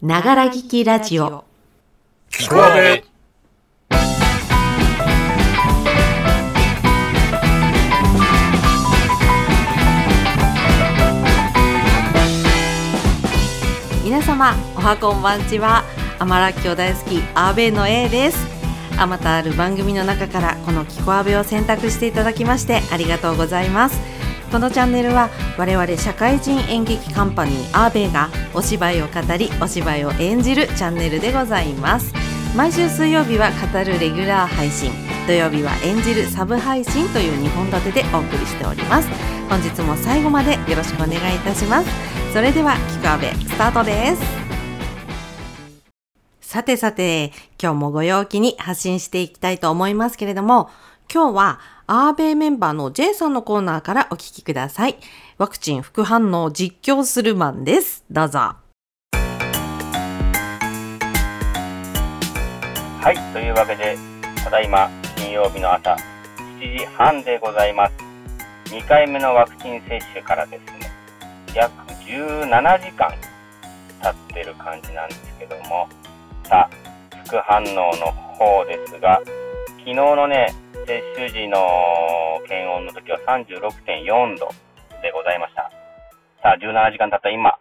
ながら聞きラジオ。聞こえ皆様、おはこんばんちは。アマラッキョ大好き、アーベの A です。あまたある番組の中からこのキコアベを選択していただきましてありがとうございます。このチャンネルは我々社会人演劇カンパニーアーベイがお芝居を語りお芝居を演じるチャンネルでございます。毎週水曜日は語るレギュラー配信。土曜日は演じるサブ配信という2本立てでお送りしております。本日も最後までよろしくお願いいたします。それではキコアベスタートです。さてさて、今日もご陽気に発信していきたいと思いますけれども、今日はアーベイメンバーの J さんのコーナーからお聞きください。ワクチン副反応実況するマンです。どうぞ。はい、というわけで、ただいま金曜日の朝7時半でございます。2回目のワクチン接種からですね、約17時間経ってる感じなんですけども、さあ、副反応の方ですが、昨日のね、接種時の検温の時は36.4度でございました。さあ、17時間経った今、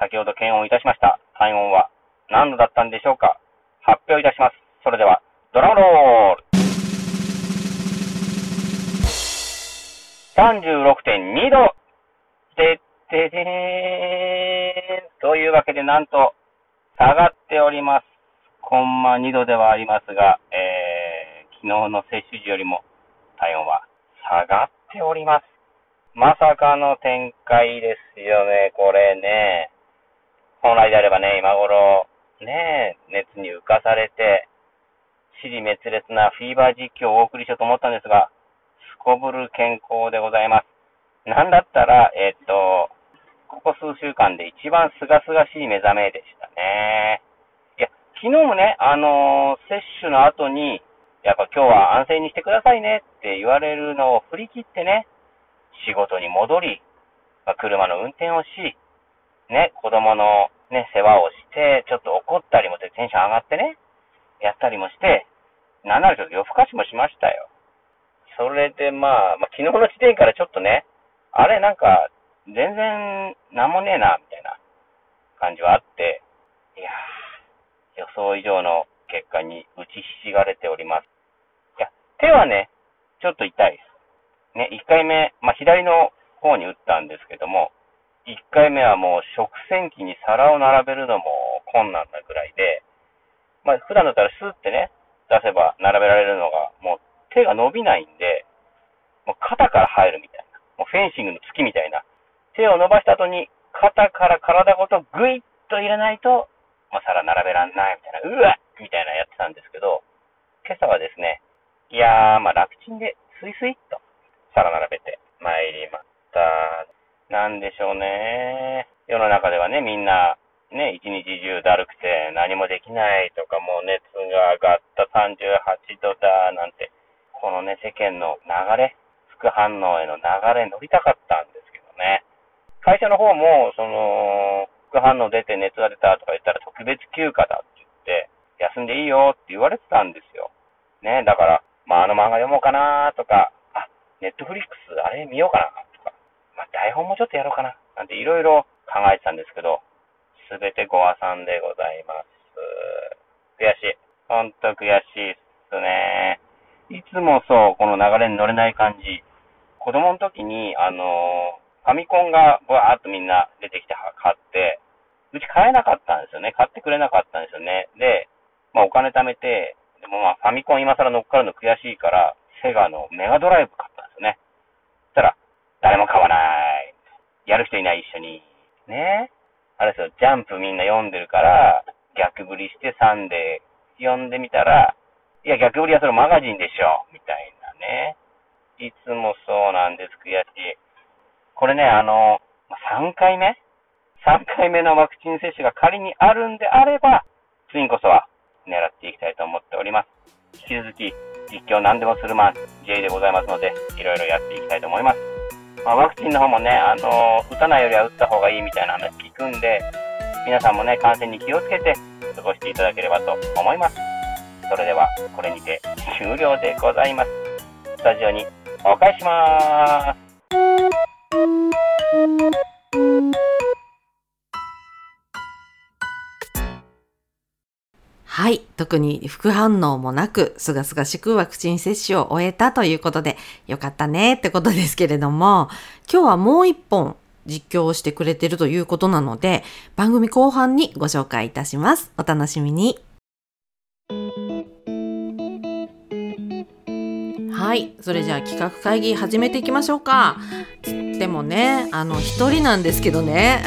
先ほど検温いたしました。体温は何度だったんでしょうか発表いたします。それでは、ドラムロール !36.2 度でってでーんというわけで、なんと、下がっております。コンマ2度ではありますが、えー、昨日の接種時よりも体温は下がっております。まさかの展開ですよね、これね。本来であればね、今頃、ね、熱に浮かされて、死に滅裂なフィーバー実況をお送りしようと思ったんですが、すこぶる健康でございます。なんだったら、えっと、ここ数週間で一番清々しい目覚めでしたね。いや、昨日もね、あのー接種の後に、やっぱ今日は安静にしてくださいねって言われるのを振り切ってね、仕事に戻り、まあ車の運転をし、ね、子供のね、世話をして、ちょっと怒ったりもしてテンション上がってね、やったりもして、なんならちょっと夜更かしもしましたよ。それでまあ、まあ、昨日の時点からちょっとね、あれなんか、全然なんもねえな、みたいな感じはあって、いやー、予想以上の結果に打ちひしがれております。手はね、ちょっと痛いです。ね、1回目、まあ、左の方に打ったんですけども、1回目はもう食洗機に皿を並べるのも困難なぐらいで、まあ、普段だったらスーってね、出せば並べられるのが、もう手が伸びないんで、もう肩から入るみたいな、もうフェンシングの月みたいな、手を伸ばした後に肩から体ごとグイッと入れないと、まあ、皿並べらんないみたいな、うわっみたいなやってたんですけど、今朝はですね、やー、まあ楽ちんでスイスイっと皿並べて参りました。なんでしょうね。世の中ではね、みんな、ね、一日中だるくて何もできないとか、もう熱が上がった38度だなんて、このね、世間の流れ、副反応への流れ乗りたかったんですけどね。会社の方も、その、副反応出て熱が出たとか言ったら特別休暇だって言って、休んでいいよって言われてたんですよ。ね、だから、まあ、あの漫画読もうかなとか、あ、ネットフリックスあれ見ようかなとか、まあ、台本もちょっとやろうかななんていろいろ考えてたんですけど、すべてご破算でございます。悔しい。ほんと悔しいっすね。いつもそう、この流れに乗れない感じ。子供の時に、あのファミコンがわーっとみんな出てきて買って、うち買えなかったんですよね。買ってくれなかったんですよね。で、まあお金貯めて、でもまあファミコン今更乗っかるの悔しいから、セガのメガドライブ買ったんですよね。そしたら、誰も買わない。やる人いない一緒に。ねあれですよ、ジャンプみんな読んでるから、逆振りしてサンデー読んでみたら、いや、逆振りはそれマガジンでしょ。みたいなね。いつもそうなんです、悔しい。これね、あの、3回目 ?3 回目のワクチン接種が仮にあるんであれば、次こそは狙っていきたいと思っております。引き続き、実況何でもするマン J でございますので、いろいろやっていきたいと思います。まあ、ワクチンの方もね、あの、打たないよりは打った方がいいみたいな話聞くんで、皆さんもね、感染に気をつけて過ごしていただければと思います。それでは、これにて終了でございます。スタジオにお返しします。はい。特に副反応もなく、すがすがしくワクチン接種を終えたということで、よかったねってことですけれども、今日はもう一本実況をしてくれてるということなので、番組後半にご紹介いたします。お楽しみに。はい。それじゃあ企画会議始めていきましょうか。つってもね、あの、一人なんですけどね。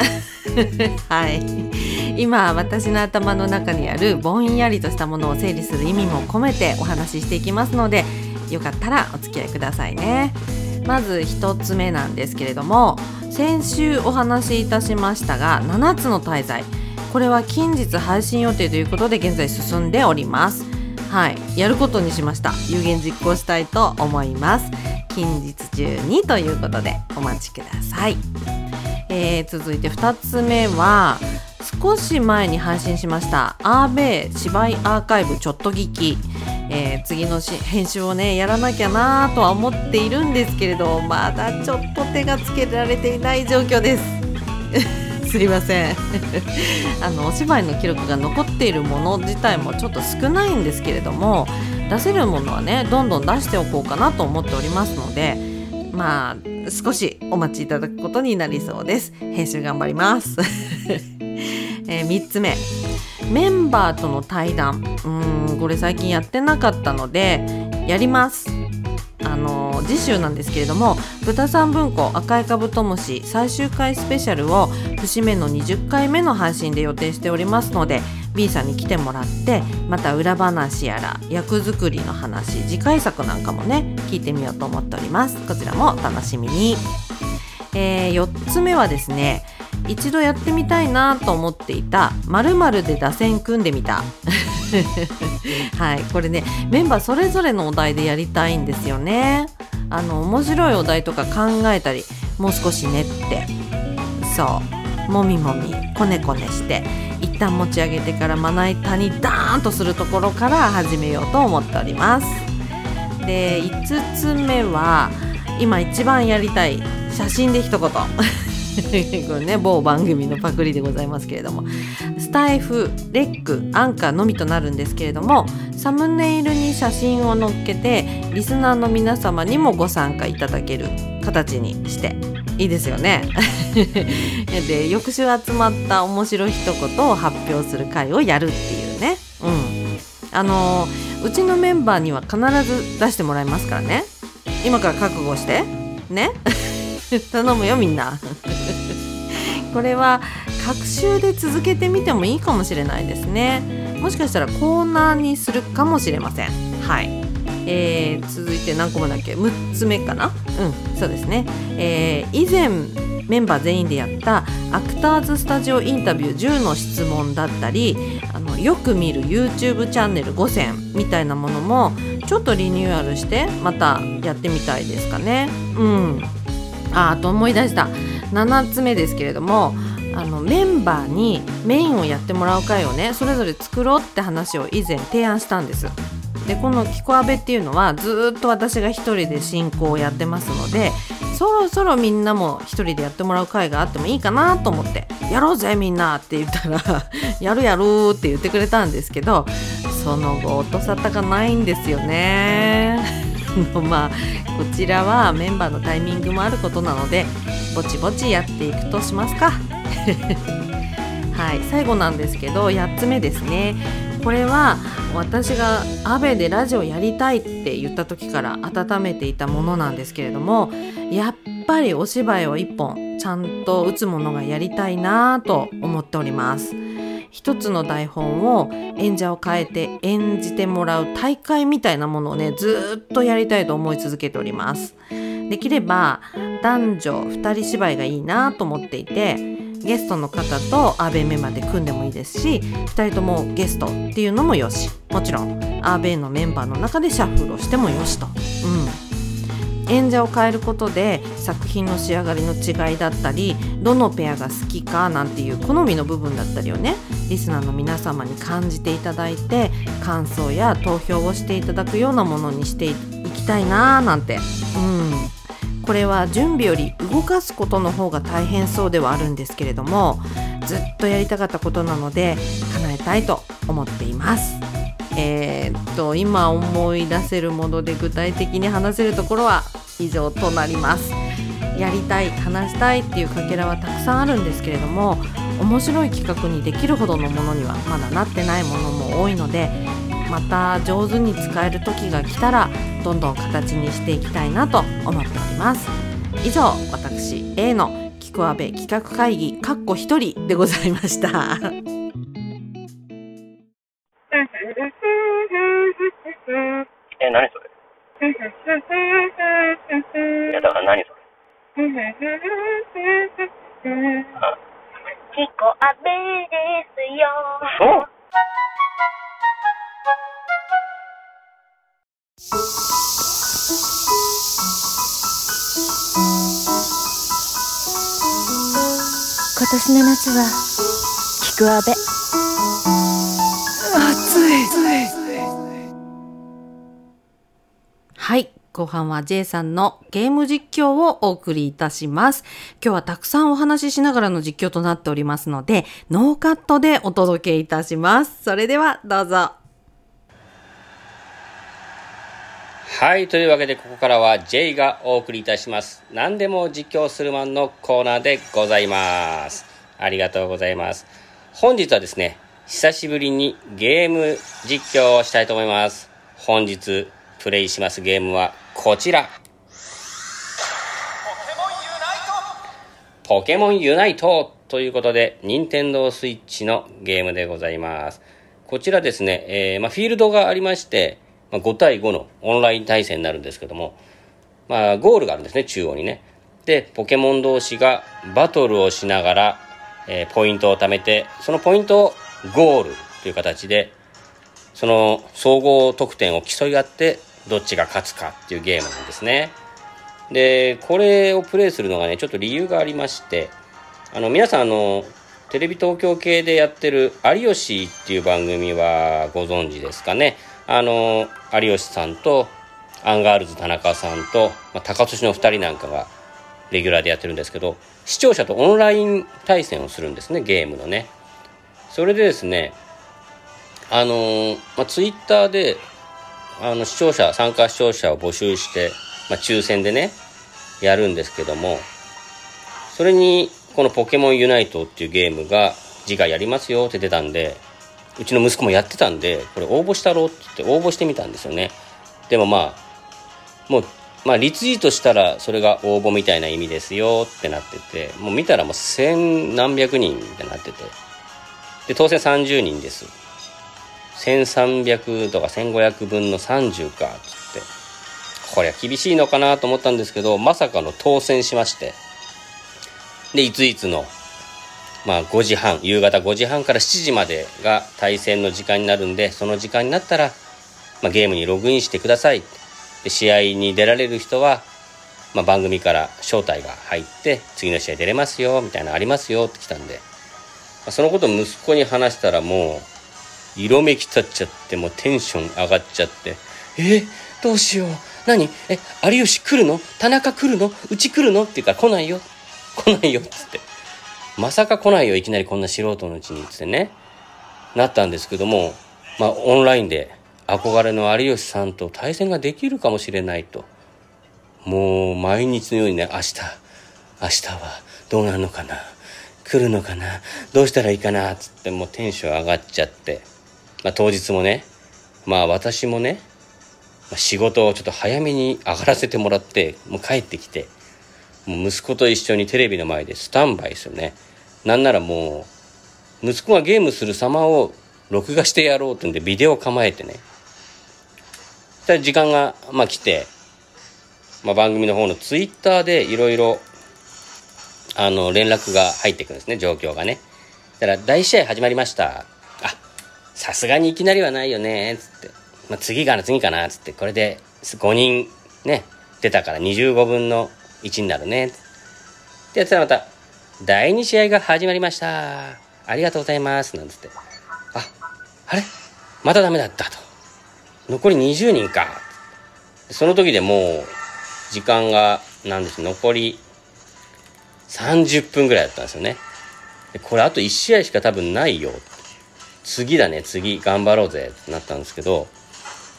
はい。今私の頭の中にあるぼんやりとしたものを整理する意味も込めてお話ししていきますのでよかったらお付き合いくださいね。まず一つ目なんですけれども先週お話しいたしましたが7つの滞在これは近日配信予定ということで現在進んでおります。はい。やることにしました。有言実行したいと思います。近日中にということでお待ちください、えー続いて2つ目は少し前に配信しましたアーベイ芝居アーカイブちょっと聞き、えー次の編集をねやらなきゃなとは思っているんですけれどまだちょっと手がつけられていない状況です。すいません。あのお芝居の記録が残っているもの自体もちょっと少ないんですけれども出せるものはねどんどん出しておこうかなと思っておりますのでまあ少しお待ちいただくことになりそうです。編集頑張ります。えー3つ目。メンバーとの対談。うんこれ最近やってなかったのでやります。あのー次週なんですけれども「豚さん文庫赤いカブトムシ」最終回スペシャルを節目の20回目の配信で予定しておりますので B さんに来てもらってまた裏話やら役作りの話次回作なんかもね聞いてみようと思っております。こちらもお楽しみに、え4つ目はですね一度やってみたいなと思っていた〇〇で打線組んでみた。はいこれねメンバーそれぞれのお題でやりたいんですよね。あの面白いお題とか考えたりもう少し練ってそうもみもみこねこねして一旦持ち上げてからまな板にダーンとするところから始めようと思っております。で5つ目は今一番やりたい写真で一言。これね某番組のパクリでございますけれども。スタイフレックアンカーのみとなるんですけれどもサムネイルに写真を載っけてリスナーの皆様にもご参加いただける形にして。いいですよね。で翌週集まった面白い一言を発表する会をやるっていうね。うん。あのうちのメンバーには必ず出してもらいますからね。今から覚悟して。ね。頼むよみんな。これは隔週で続けてみてもいいかもしれないですね。もしかしたらコーナーにするかもしれません。はい、えー続いて何個目だっけ？6つ目かな？うんそうですね、えー以前メンバー全員でやったアクターズスタジオインタビュー10の質問だったりあのよく見る YouTube チャンネル5選みたいなものもちょっとリニューアルしてまたやってみたいですかね。うん。ああと思い出した7つ目ですけれどもあのメンバーにメインをやってもらう会をねそれぞれ作ろうって話を以前提案したんですでこの「キコアベ」っていうのはずっと私が一人で進行をやってますのでそろそろみんなも一人でやってもらう会があってもいいかなと思って「やろうぜみんな」って言ったら「やるやる」って言ってくれたんですけどその後音沙汰がないんですよね。の まあこちらはメンバーのタイミングもあることなのでぼちぼちやっていくとしますか。はい最後なんですけど8つ目ですね。これは私が「アベでラジオやりたい」って言った時から温めていたものなんですけれどもやっぱりお芝居を一本ちゃんと打つものがやりたいなと思っております。一つの台本を演者を変えて演じてもらう大会みたいなものをねずっとやりたいと思い続けております。できれば男女2人芝居がいいなと思っていてゲストの方とアーベイメンバーで組んでもいいですし2人ともゲストっていうのもよし。もちろんアーベイのメンバーの中でシャッフルをしてもよしと、うん、演者を変えることで作品の仕上がりの違いだったりどのペアが好きかなんていう好みの部分だったりをねリスナーの皆様に感じていただいて感想や投票をしていただくようなものにしていきたいなーなんてうんこれは準備より動かすことの方が大変そうではあるんですけれどもずっとやりたかったことなので叶えたいと思っています。えー、っと今思い出せるもので具体的に話せるところは以上となります。やりたい話したいっていうかけらはたくさんあるんですけれども面白い企画にできるほどのものにはまだなってないものも多いのでまた上手に使える時が来たらどんどん形にしていきたいなと思っております。以上私 A のキクアベ企画会議かっこ一人でございました。何それ。いや、だから何それ。あ、キコアベですよ。そう。今年の夏は、キクアはい後半は J さんのゲーム実況をお送りいたします。今日はたくさんお話ししながらの実況となっておりますので、ノーカットでお届けいたします。それではどうぞ。はい、というわけでここからは J がお送りいたします。何でも実況するマンのコーナーでございます。ありがとうございます。本日はですね、久しぶりにゲーム実況をしたいと思います。本日プレイしますゲームはこちら。ポケモンユナイトということで、任天堂スイッチのゲームでございます。こちらですね、えーまあ、フィールドがありまして、まあ、5対5のオンライン対戦になるんですけども、まあ、ゴールがあるんですね、中央にね。で、ポケモン同士がバトルをしながら、えーポイントを貯めて、そのポイントをゴールという形で、その総合得点を競い合って、どっちが勝つかっていうゲームなんですね。で、これをプレイするのがね、ちょっと理由がありまして、あの、皆さん、あの、テレビ東京系でやってる有吉っていう番組はご存知ですかね。あの、有吉さんと、アンガールズ田中さんと、まあ、タカトシの二人なんかがレギュラーでやってるんですけど、視聴者とオンライン対戦をするんですね、ゲームのね。それでですね、あの、まあ、ツイッターで、あの、視聴者、参加視聴者を募集して、まあ、抽選でね、やるんですけども、それに、このポケモンユナイトっていうゲームが、次回やりますよって出たんで、うちの息子もやってたんで、これ応募したろうって言って応募してみたんですよね。でもまあ、もう、まあ、リツイートしたら、それが応募みたいな意味ですよってなってて、もう見たらもう千何百人ってなってて、で、当選30人です。1300とか1500分の30かっ、つって。こりゃ厳しいのかなと思ったんですけど、まさかの当選しまして。で、いついつの、まあ5時半、夕方5時半から7時までが対戦の時間になるんで、その時間になったら、まあ、ゲームにログインしてください。で、試合に出られる人は、まあ、番組から招待が入って、次の試合出れますよ、みたいなのありますよって来たんで、まあそのことを息子に話したらもう、色めき立っちゃって、もうテンション上がっちゃって、えどうしよう。何？え、有吉来るの？田中来るの？うち来るの？って言うから来ないよ。来ないよ。っつって。まさか来ないよ。いきなりこんな素人のうちにっ。つってね。なったんですけども、まあ、オンラインで憧れの有吉さんと対戦ができるかもしれないと。もう、毎日のようにね、明日、明日はどうなるのかな？来るのかな？どうしたらいいかな？っつってもうテンション上がっちゃって。まあ、当日もね、まあ私もね、仕事をちょっと早めに上がらせてもらって、もう帰ってきて、もう息子と一緒にテレビの前でスタンバイですよね。なんならもう、息子がゲームする様を録画してやろうってんでビデオ構えてね。そしたら時間が、まあ来て、まあ番組の方のツイッターでいろいろ、あの、連絡が入ってくるんですね、状況がね。だから、大試合始まりました。さすがにいきなりはないよね、つって。まあ、次かな、次かな、つって。これで、5人、ね、出たから25分の1になるね。ってやったらまた、第2試合が始まりました。ありがとうございます。なんつって。あ、あれ？またダメだったと。残り20人か。その時でもう、時間が、なんです、残り30分ぐらいだったんですよね。これあと1試合しか多分ないよ。次だね、次、頑張ろうぜってなったんですけど、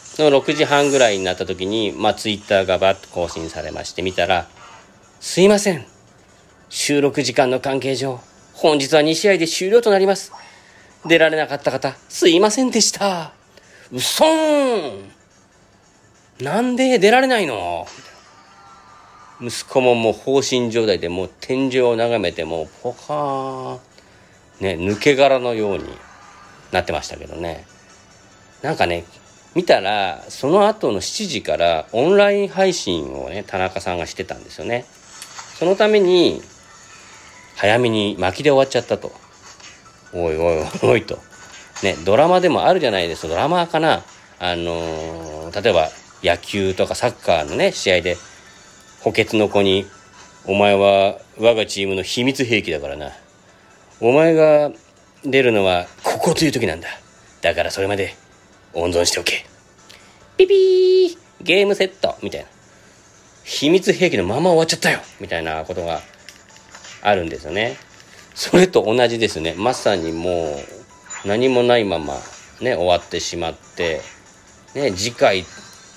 その6時半ぐらいになった時に、まあ、ツイッターがバッと更新されまして見たら、すいません。収録時間の関係上、本日は2試合で終了となります。出られなかった方、すいませんでした。うそーんなんで出られないの？息子ももう放心状態でもう天井を眺めてもうポカーンね抜け殻のようになってましたけどね。なんかね見たらその後の7時からオンライン配信をね田中さんがしてたんですよね。そのために早めに巻きで終わっちゃったと。おいおいおいおいと。ねドラマでもあるじゃないですか。ドラマかな。あのー、例えば野球とかサッカーのね試合で補欠の子に「お前は我がチームの秘密兵器だからな。お前が出るのはここという時なんだ。だからそれまで温存しておけ。ピピー。ゲームセットみたいな。秘密兵器のまま終わっちゃったよ。みたいなことがあるんですよね。それと同じですね。まさにもう何もないままね終わってしまって。ね次回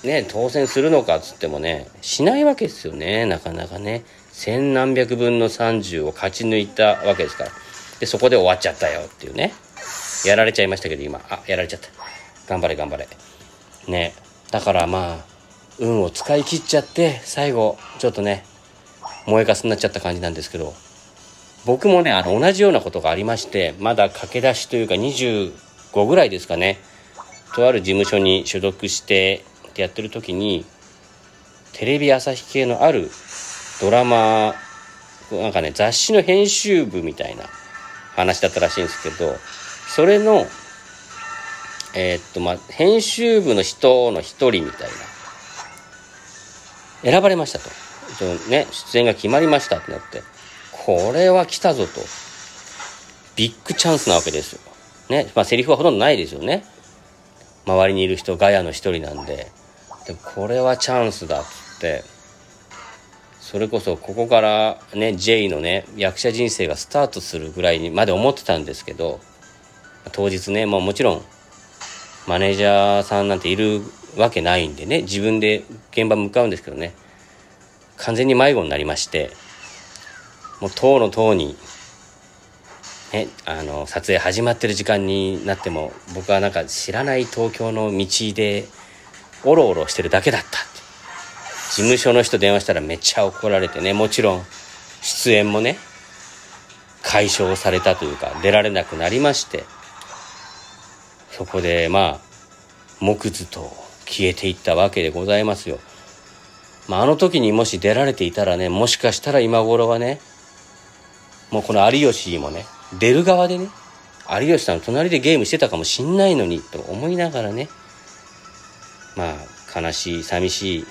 ね、当選するのかっつってもね、しないわけですよね、なかなかね。千何百分の30を勝ち抜いたわけですから。で、そこで終わっちゃったよっていうね。やられちゃいましたけど、今。あ、やられちゃった。頑張れ、頑張れ。ね。だからまあ、運を使い切っちゃって、最後、ちょっとね、燃えかすになっちゃった感じなんですけど、僕もね、あの、同じようなことがありまして、まだ駆け出しというか25ぐらいですかね。とある事務所に所属してってやってる時にテレビ朝日系のあるドラマなんかね雑誌の編集部みたいな話だったらしいんですけどそれのえー、っとまあ編集部の人の一人みたいな選ばれましたと。ね出演が決まりましたってなってこれは来たぞと。ビッグチャンスなわけですよ。ねまあセリフはほとんどないですよね。周りにいる人ガヤの一人なんで。でこれはチャンスだっつって。それこそここからね J のね役者人生がスタートするぐらいにまで思ってたんですけど当日ね、まあ、もちろんマネージャーさんなんているわけないんでね自分で現場向かうんですけどね完全に迷子になりましてもう当の当にね、あの撮影始まってる時間になっても僕はなんか知らない東京の道でおろおろしてるだけだった。事務所の人電話したらめっちゃ怒られてねもちろん出演もね解消されたというか出られなくなりましてそこでまあ木図と消えていったわけでございますよ。まあ、あの時にもし出られていたらねもしかしたら今頃はねもうこの有吉もね出る側でね有吉さんの隣でゲームしてたかもしんないのにと思いながらねまあ、悲しい、寂しい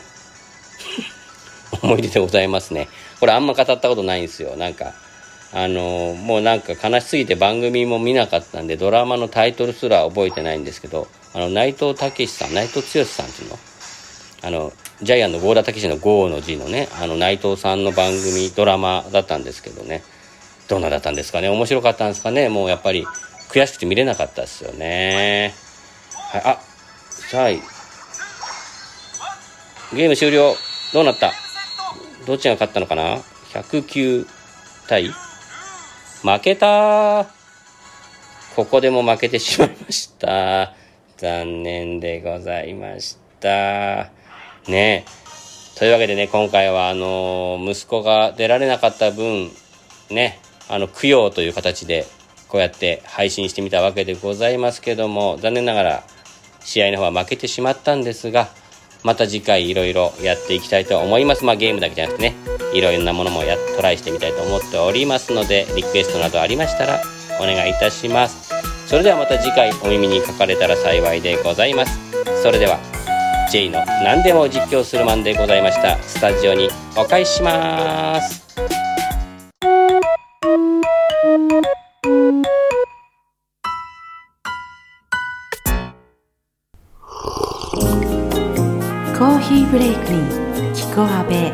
思い出でございますね。これあんま語ったことないんですよ。なんか、あのもうなんか悲しすぎて番組も見なかったんで、ドラマのタイトルすら覚えてないんですけど、あの、内藤武さん、内藤剛さんっていうの？あの、ジャイアンの郷田武史の郷の字のね、あの、内藤さんの番組、ドラマだったんですけどね、どんなだったんですかね？面白かったんですかね？もうやっぱり悔しくて見れなかったですよね。はい、あ、さあ、ゲーム終了。どうなった？どっちが勝ったのかな ?109 対負けたここでも負けてしまいました。残念でございました。ねというわけでね、今回はあの、息子が出られなかった分、ね、あの、供養という形で、こうやって配信してみたわけでございますけども、残念ながら、試合の方は負けてしまったんですが、また次回いろいろやっていきたいと思います。まあゲームだけじゃなくてね、いろいろなものもやトライしてみたいと思っておりますので、リクエストなどありましたらお願いいたします。それではまた次回お耳にかかれたら幸いでございます。それでは、J の何でも実況するマンでございましたスタジオにお返ししますーブレイクにキコアベ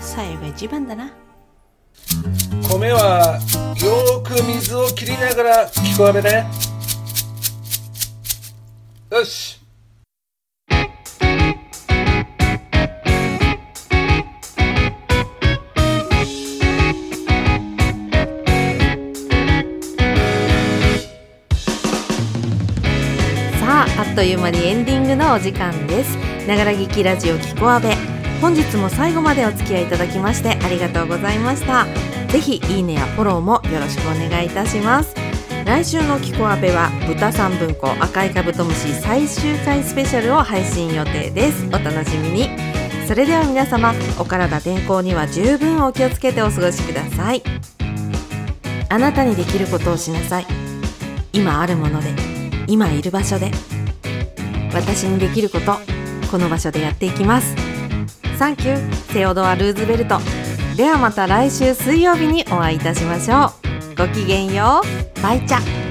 さよが一番だな。米はよーく水を切りながら聞こえべね。よしっという間にエンディングのお時間です。ながら聞きラジオキコアベ本日も最後までお付き合いいただきましてありがとうございました。ぜひいいねやフォローもよろしくお願いいたします。来週のキコアベは豚三分子赤いカブトムシ最終回スペシャルを配信予定です。お楽しみに。それでは皆様お体健康には十分お気をつけてお過ごしください。あなたにできることをしなさい。今あるもので今いる場所で。私にできることこの場所でやっていきます。サンキューセオドア・ルーズベルトではまた来週水曜日にお会いいたしましょう。ごきげんよう。バイチャ。